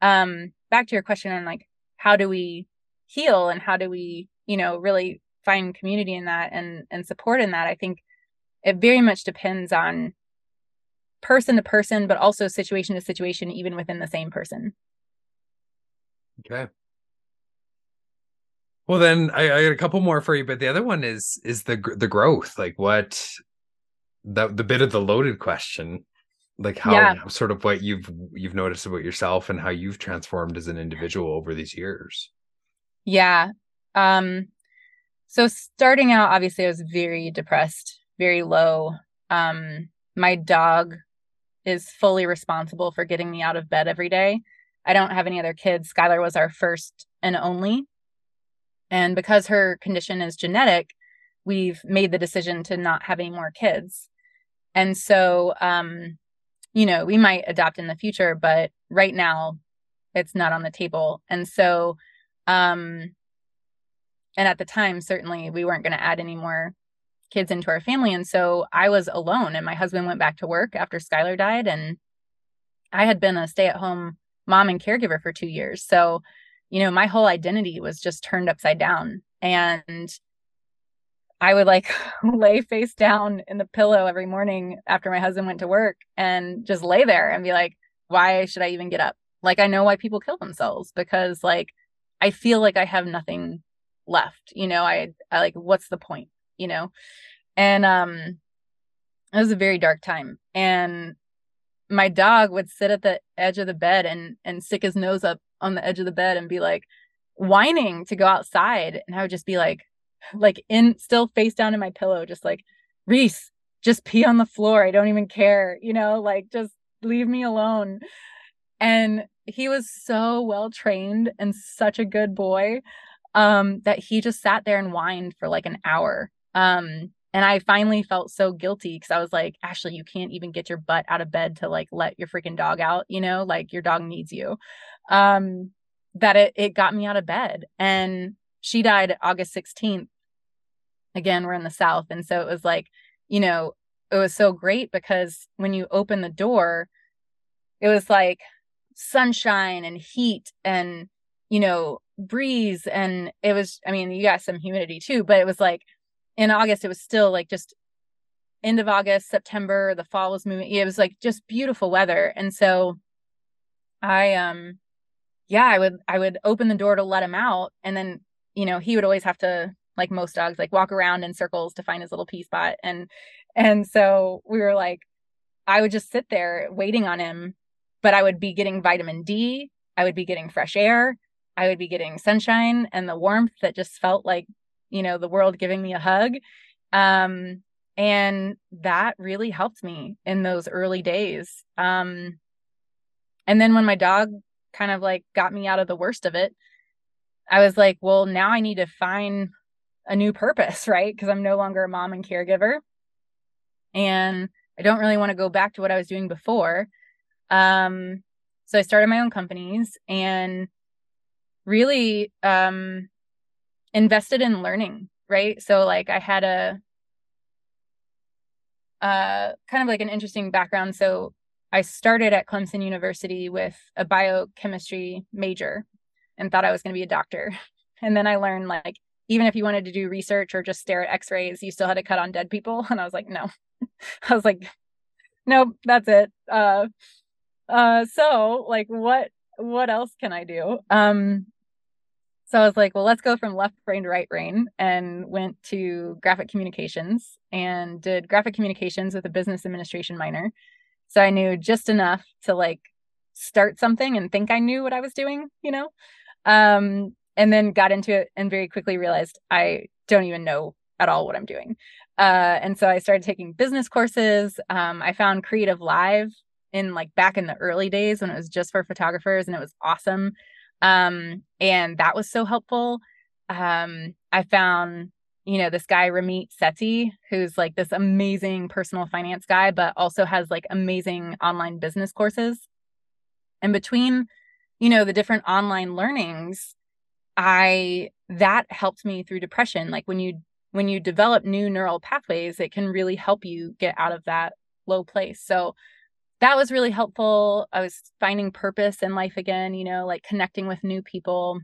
um, back to your question on like, how do we heal and how do we, you know, really find community in that and and support in that i think it very much depends on person to person but also situation to situation even within the same person. Okay. Well then I, I got a couple more for you but the other one is is the the growth like what the the bit of the loaded question like how yeah. sort of what you've you've noticed about yourself and how you've transformed as an individual over these years yeah um so starting out, obviously, I was very depressed, very low. Um, my dog is fully responsible for getting me out of bed every day. I don't have any other kids. Skylar was our first and only. And because her condition is genetic, we've made the decision to not have any more kids. And so um, you know, we might adopt in the future, but right now it's not on the table. And so, um, and at the time, certainly we weren't going to add any more kids into our family. And so I was alone, and my husband went back to work after Skylar died. And I had been a stay at home mom and caregiver for two years. So, you know, my whole identity was just turned upside down. And I would like lay face down in the pillow every morning after my husband went to work and just lay there and be like, why should I even get up? Like, I know why people kill themselves because, like, I feel like I have nothing left. You know, I, I like, what's the point? You know? And, um, it was a very dark time. And my dog would sit at the edge of the bed and, and stick his nose up on the edge of the bed and be like, whining to go outside. And I would just be like, like in still face down in my pillow, just like, Reese, just pee on the floor. I don't even care, you know, like just leave me alone. And he was so well trained and such a good boy um, that he just sat there and whined for like an hour. Um, and I finally felt so guilty because I was like, Ashley, you can't even get your butt out of bed to like let your freaking dog out, you know, like your dog needs you. Um, that it it got me out of bed. And she died August 16th again we're in the south and so it was like you know it was so great because when you open the door it was like sunshine and heat and you know breeze and it was i mean you got some humidity too but it was like in august it was still like just end of august september the fall was moving it was like just beautiful weather and so i um yeah i would i would open the door to let him out and then you know he would always have to like most dogs like walk around in circles to find his little pee spot. And and so we were like i would just sit there waiting on him but i would be getting vitamin d i would be getting fresh air i would be getting sunshine and the warmth that just felt like you know the world giving me a hug. Um and that really helped me in those early days. Um and then when my dog kind of like got me out of the worst of it i was like well now i need to find a new purpose, right? Because I'm no longer a mom and caregiver. And I don't really want to go back to what I was doing before. Um, so I started my own companies and really um, invested in learning, right? So like I had a uh, kind of like an interesting background. So I started at Clemson University with a biochemistry major and thought I was going to be a doctor. And then I learned like even if you wanted to do research or just stare at x-rays you still had to cut on dead people. And i was like no. I was like nope that's it. Uh uh so like what what else can i do? Um so i was like well let's go from left brain to right brain and went to graphic communications and did graphic communications with a business administration minor. So i knew just enough to like start something and think i knew what i was doing you know? Um and then got into it and very quickly realized I don't even know at all what I'm doing. Uh, and so I started taking business courses. Um, I found CreativeLive in like back in the early days when it was just for photographers and it was awesome. Um, and that was so helpful. Um, I found, you know, this guy, Ramit Sethi, who's like this amazing personal finance guy, but also has like amazing online business courses. And between, you know, the different online learnings, I that helped me through depression. Like when you when you develop new neural pathways, it can really help you get out of that low place. So that was really helpful. I was finding purpose in life again, you know, like connecting with new people.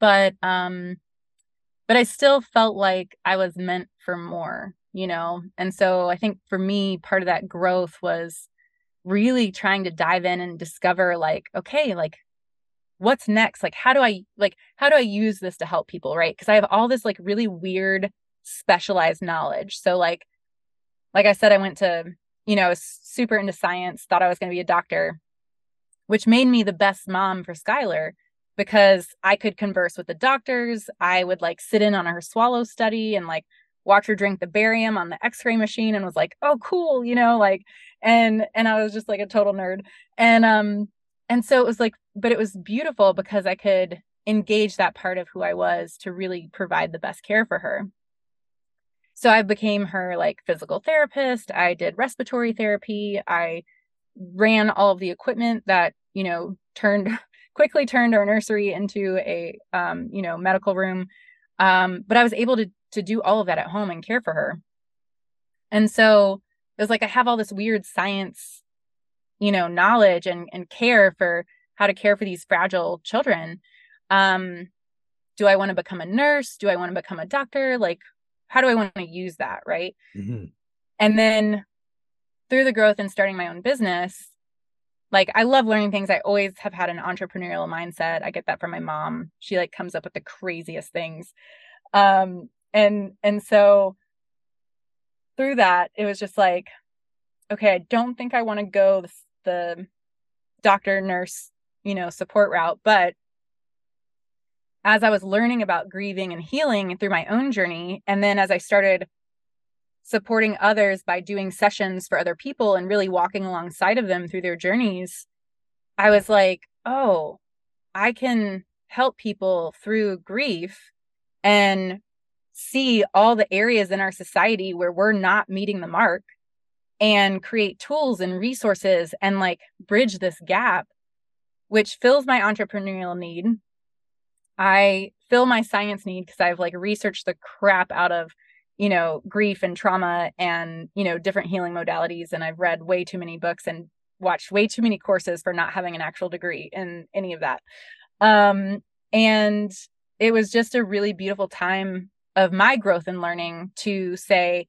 But um but I still felt like I was meant for more, you know. And so I think for me part of that growth was really trying to dive in and discover like okay, like what's next? Like how do i like how do i use this to help people right? Because i have all this like really weird specialized knowledge. So like like i said i went to you know super into science thought i was going to be a doctor which made me the best mom for skylar because i could converse with the doctors. I would like sit in on her swallow study and like watch her drink the barium on the x-ray machine and was like oh cool you know like and and i was just like a total nerd. And um and so it was like but it was beautiful because i could engage that part of who i was to really provide the best care for her so I became her like physical therapist. I did respiratory therapy. I ran all of the equipment that, you know, turned quickly turned our nursery into a um, you know, medical room. Um, but I was able to to do all of that at home and care for her. And so it was like I have all this weird science, you know, knowledge and and care for how to care for these fragile children. Um, do I want to become a nurse? Do I want to become a doctor? Like, how do I want to use that? Right. Mm-hmm. And then through the growth and starting my own business, like I love learning things. I always have had an entrepreneurial mindset. I get that from my mom. She like comes up with the craziest things. Um, and and so through that, it was just like, okay, I don't think I want to go the, the doctor, nurse, you know, support route, but as I was learning about grieving and healing through my own journey, and then as I started supporting others by doing sessions for other people and really walking alongside of them through their journeys, I was like, oh, I can help people through grief and see all the areas in our society where we're not meeting the mark and create tools and resources and like bridge this gap, which fills my entrepreneurial need I fill my science need because I've like researched the crap out of, you know, grief and trauma and, you know, different healing modalities. And I've read way too many books and watched way too many courses for not having an actual degree in any of that. Um, and it was just a really beautiful time of my growth and learning to say,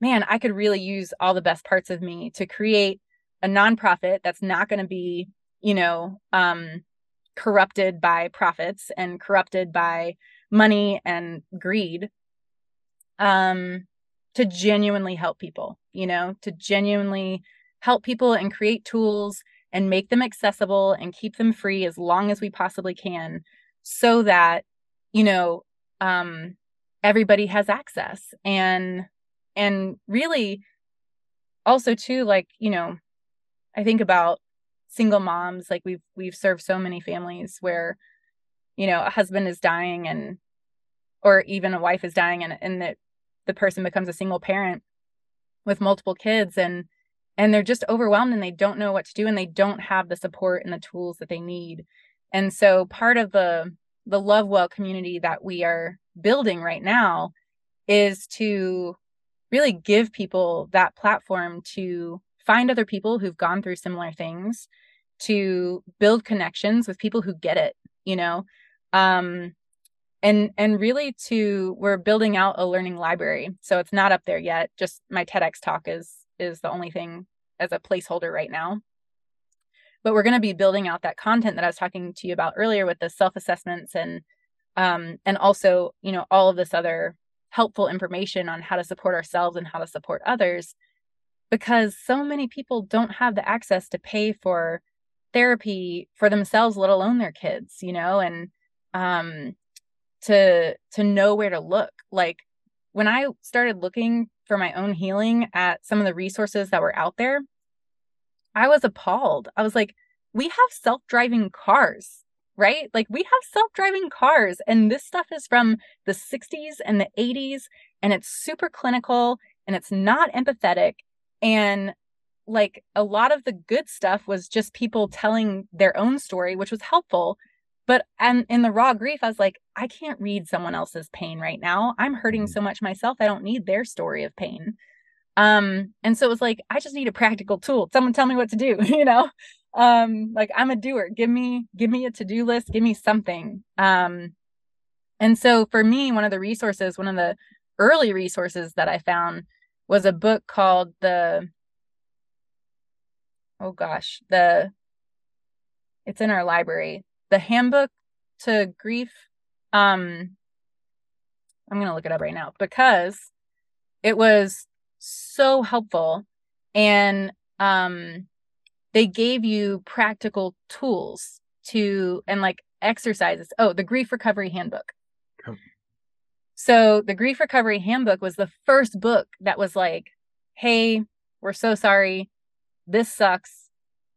man, I could really use all the best parts of me to create a nonprofit that's not going to be, you know, um, corrupted by profits and corrupted by money and greed um to genuinely help people you know to genuinely help people and create tools and make them accessible and keep them free as long as we possibly can so that you know um everybody has access. And and really also too like you know i think about single moms like we've we've served so many families where you know a husband is dying and or even a wife is dying and and that the person becomes a single parent with multiple kids and and they're just overwhelmed and they don't know what to do and they don't have the support and the tools that they need. And so part of the the love well community that we are building right now is to really give people that platform to find other people who've gone through similar things to build connections with people who get it you know? Um and and really to we're building out a learning library so it's not up there yet just my tedx talk is is the only thing as a placeholder right now. But we're going to be building out that content that i was talking to you about earlier with the self assessments and um and also you know all of this other helpful information on how to support ourselves and how to support others because so many people don't have the access to pay for therapy for themselves let alone their kids you know and um to to know where to look. Like when i started looking for my own healing at some of the resources that were out there i was appalled. I was like we have self-driving cars right like we have self-driving cars and this stuff is from the 60s and the 80s and it's super clinical and it's not empathetic and like a lot of the good stuff was just people telling their own story, which was helpful. But and in the raw grief, I was like, I can't read someone else's pain right now. I'm hurting mm-hmm. so much myself. I don't need their story of pain. Um, and so it was like, I just need a practical tool. Someone tell me what to do, you know? Um, like I'm a doer. Give me, give me a to-do list, give me something. Um, and so for me, one of the resources, one of the early resources that I found was a book called the oh gosh, the it's in our library. The handbook to grief. Um I'm gonna look it up right now because it was so helpful and um they gave you practical tools to and like exercises. Oh, the grief recovery handbook. So the grief recovery handbook was the first book that was like, hey, we're so sorry. This sucks.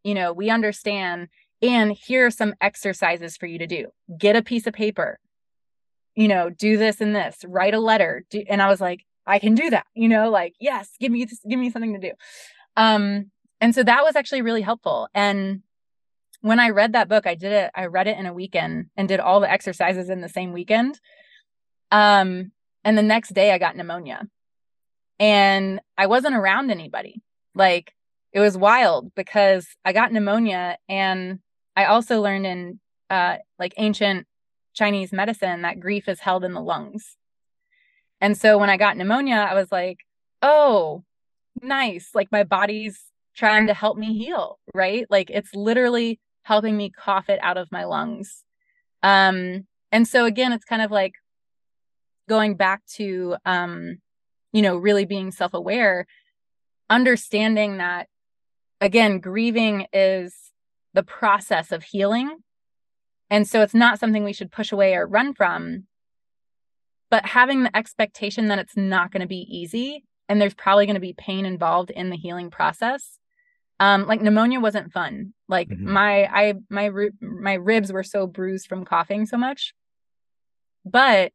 You know, we understand. And here are some exercises for you to do. Get a piece of paper, you know, do this and this, write a letter. Do, and I was like, I can do that, you know, like, yes, give me, give me something to do. Um, and so that was actually really helpful. And when I read that book, I did it, I read it in a weekend and did all the exercises in the same weekend. Um, and the next day I got pneumonia and I wasn't around anybody. Like it was wild because I got pneumonia and I also learned in uh, like ancient Chinese medicine that grief is held in the lungs. And so when I got pneumonia, I was like, oh, nice. Like my body's trying to help me heal, right? Like it's literally helping me cough it out of my lungs. Um, and so again, it's kind of like going back to um, you know, really being self-aware, understanding that again, grieving is the process of healing. And so it's not something we should push away or run from. But having the expectation that it's not going to be easy and there's probably going to be pain involved in the healing process. Um, like pneumonia wasn't fun. Like mm-hmm. my I my my ribs were so bruised from coughing so much. But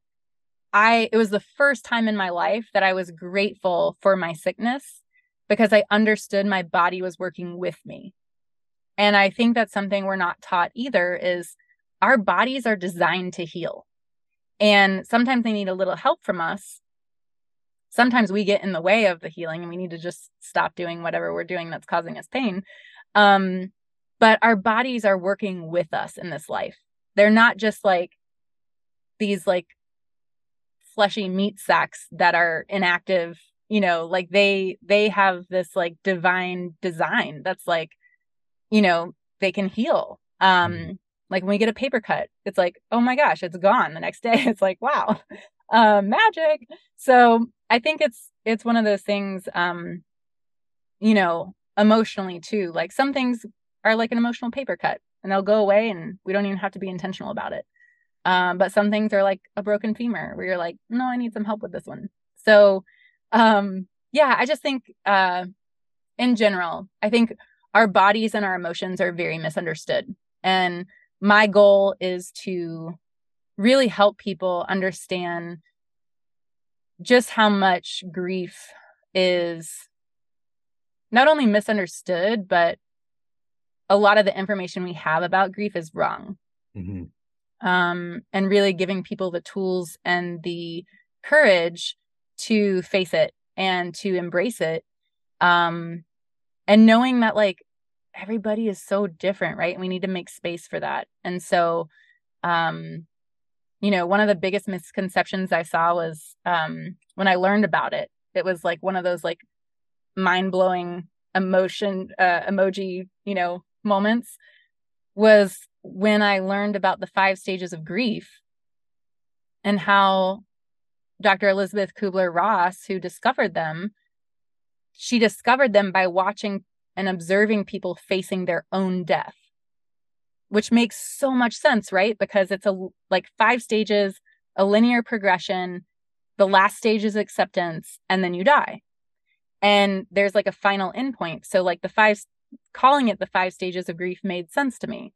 I it was the first time in my life that I was grateful for my sickness because I understood my body was working with me. And I think that's something we're not taught either is our bodies are designed to heal. And sometimes they need a little help from us. Sometimes we get in the way of the healing and we need to just stop doing whatever we're doing that's causing us pain. Um, but our bodies are working with us in this life. They're not just like these like fleshy meat sacks that are inactive you know like they they have this like divine design that's like you know they can heal um mm-hmm. like when we get a paper cut it's like oh my gosh it's gone the next day it's like wow um magic. So i think it's it's one of those things um you know emotionally too like some things are like an emotional paper cut and they'll go away and we don't even have to be intentional about it. Um but some things are like a broken femur where you're like no i need some help with this one. So um yeah i just think uh in general i think our bodies and our emotions are very misunderstood. And my goal is to really help people understand just how much grief is not only misunderstood but a lot of the information we have about grief is wrong. Mm-hmm. um, and really giving people the tools and the courage to face it and to embrace it. Um and knowing that like everybody is so different right? We need to make space for that. And so um you know one of the biggest misconceptions i saw was um when i learned about it it was like one of those like mind-blowing emotion uh, emoji you know moments was when i learned about the five stages of grief and how Dr. Elisabeth Kübler-Ross, who discovered them, she discovered them by watching and observing people facing their own death, which makes so much sense, right? Because it's a like five stages, a linear progression. The last stage is acceptance, and then you die. And there's like a final endpoint. So, like the five, calling it the five stages of grief made sense to me.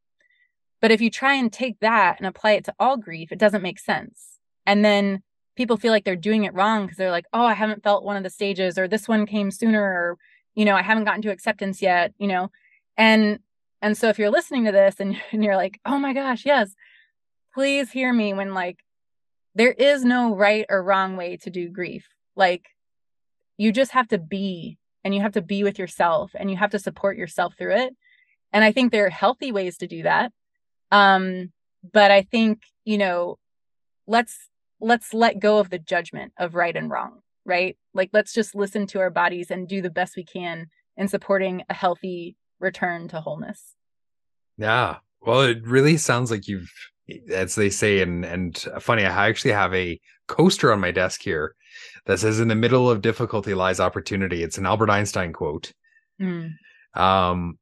But if you try and take that and apply it to all grief, it doesn't make sense. And then people feel like they're doing it wrong because they're like, oh, I haven't felt one of the stages, or this one came sooner, or you know, I haven't gotten to acceptance yet, you know, and and so if you're listening to this and, and you're like, oh my gosh, yes, please hear me when like there is no right or wrong way to do grief. Like you just have to be and you have to be with yourself and you have to support yourself through it. And I think there are healthy ways to do that. Um, but I think, you know, let's let's let go of the judgment of right and wrong, right? Like let's just listen to our bodies and do the best we can in supporting a healthy return to wholeness. Yeah. Well, it really sounds like you've as they say and and funny i actually have a coaster on my desk here that says in the middle of difficulty lies opportunity it's an albert einstein quote mm. um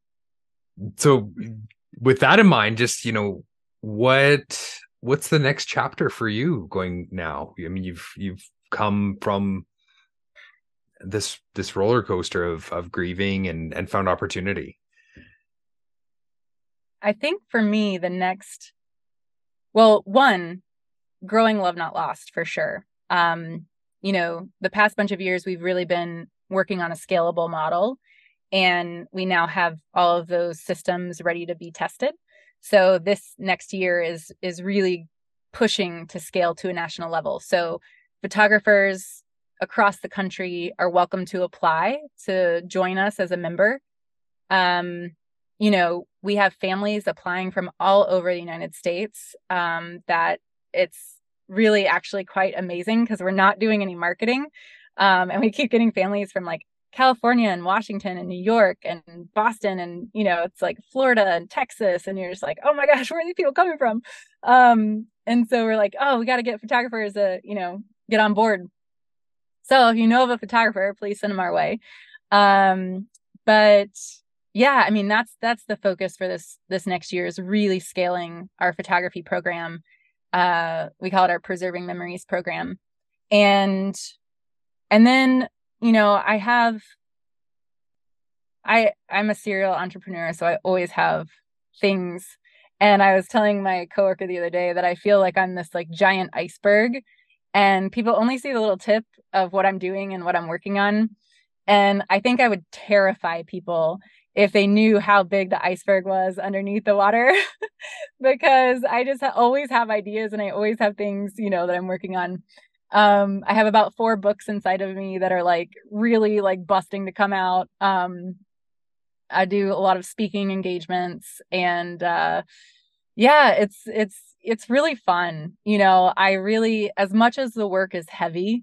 so with that in mind just you know what what's the next chapter for you going now? I mean, you've you've come from this this roller coaster of of grieving and and found opportunity. I think for me, the next, well, one, growing love not lost for sure. Um, you know, the past bunch of years, we've really been working on a scalable model. And we now have all of those systems ready to be tested. So this next year is is really pushing to scale to a national level. So photographers across the country are welcome to apply to join us as a member. Um, you know, we have families applying from all over the United States um, that it's really actually quite amazing because we're not doing any marketing. Um, and we keep getting families from like California and Washington and New York and Boston and you know it's like Florida and Texas and you're just like oh my gosh where are these people coming from um and so we're like oh we got to get photographers to you know get on board so if you know of a photographer please send them our way um but yeah i mean that's that's the focus for this this next year is really scaling our photography program. Uh we call it our preserving memories program. And and then you know i have i i'm a serial entrepreneur so i always have things. And i was telling my coworker the other day that i feel like i'm this like giant iceberg and people only see the little tip of what i'm doing and what i'm working on. And i think i would terrify people if they knew how big the iceberg was underneath the water because I just ha- always have ideas and I always have things, you know, that I'm working on. Um, I have about four books inside of me that are like really like busting to come out. Um, I do a lot of speaking engagements and uh yeah, it's it's it's really fun. You know, I really as much as the work is heavy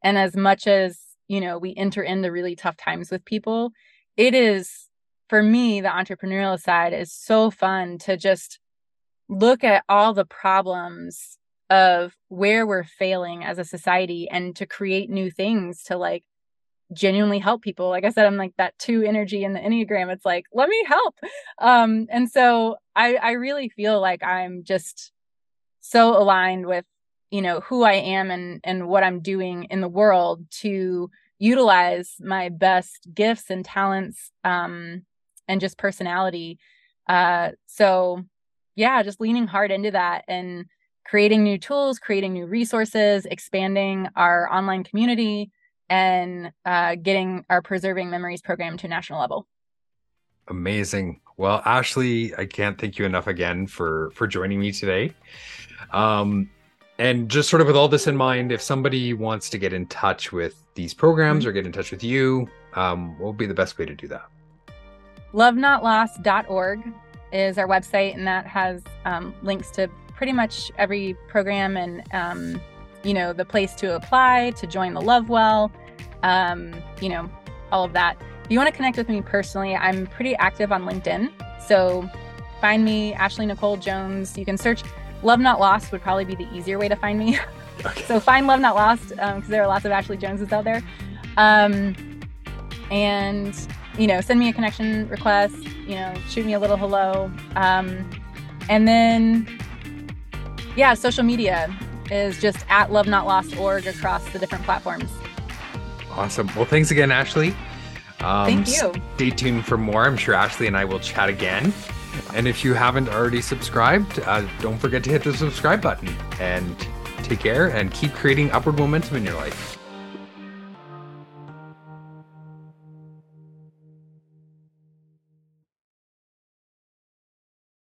and as much as, you know, we enter into really tough times with people, it is for me, the entrepreneurial side is so fun to just look at all the problems of where we're failing as a society and to create new things to like genuinely help people. Like I said, I'm like that two energy in the Enneagram. It's like, let me help. Um, and so I, I really feel like I'm just so aligned with, you know, who I am and and what I'm doing in the world to utilize my best gifts and talents um and just personality. Uh, so yeah, just leaning hard into that and creating new tools, creating new resources, expanding our online community, and uh, getting our preserving memories program to a national level. Amazing. Well, Ashley, I can't thank you enough again for for joining me today. Um, and just sort of with all this in mind, if somebody wants to get in touch with these programs mm-hmm. or get in touch with you, um, what would be the best way to do that? lovenotlost.org is our website, and that has um, links to pretty much every program and, um, you know, the place to apply, to join the Love Well, um, you know, all of that. If you want to connect with me personally, I'm pretty active on LinkedIn. So find me, Ashley Nicole Jones. You can search Love Not Lost, would probably be the easier way to find me. Okay. so find Love Not Lost because um, there are lots of Ashley Joneses out there. Um, and you know, send me a connection request, you know, shoot me a little hello. Um, and then, yeah, social media is just at love not lost org across the different platforms. Awesome. Well, thanks again, Ashley. Um, Thank you. Stay tuned for more. I'm sure Ashley and I will chat again. And if you haven't already subscribed, uh, don't forget to hit the subscribe button and take care and keep creating upward momentum in your life.